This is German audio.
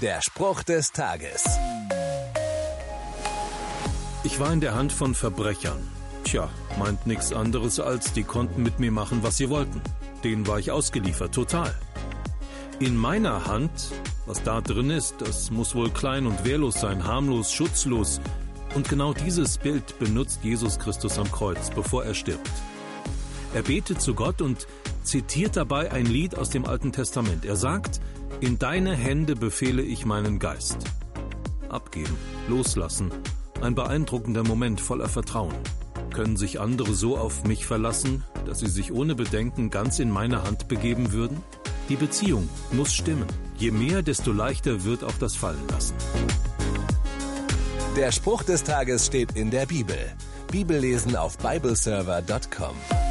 Der Spruch des Tages. Ich war in der Hand von Verbrechern. Tja, meint nichts anderes als, die konnten mit mir machen, was sie wollten. Denen war ich ausgeliefert, total. In meiner Hand, was da drin ist, das muss wohl klein und wehrlos sein, harmlos, schutzlos. Und genau dieses Bild benutzt Jesus Christus am Kreuz, bevor er stirbt. Er betet zu Gott und zitiert dabei ein Lied aus dem Alten Testament. Er sagt, in deine Hände befehle ich meinen Geist. Abgeben, loslassen, ein beeindruckender Moment voller Vertrauen. Können sich andere so auf mich verlassen, dass sie sich ohne Bedenken ganz in meine Hand begeben würden? Die Beziehung muss stimmen. Je mehr, desto leichter wird auch das Fallen lassen. Der Spruch des Tages steht in der Bibel. Bibellesen auf bibleserver.com.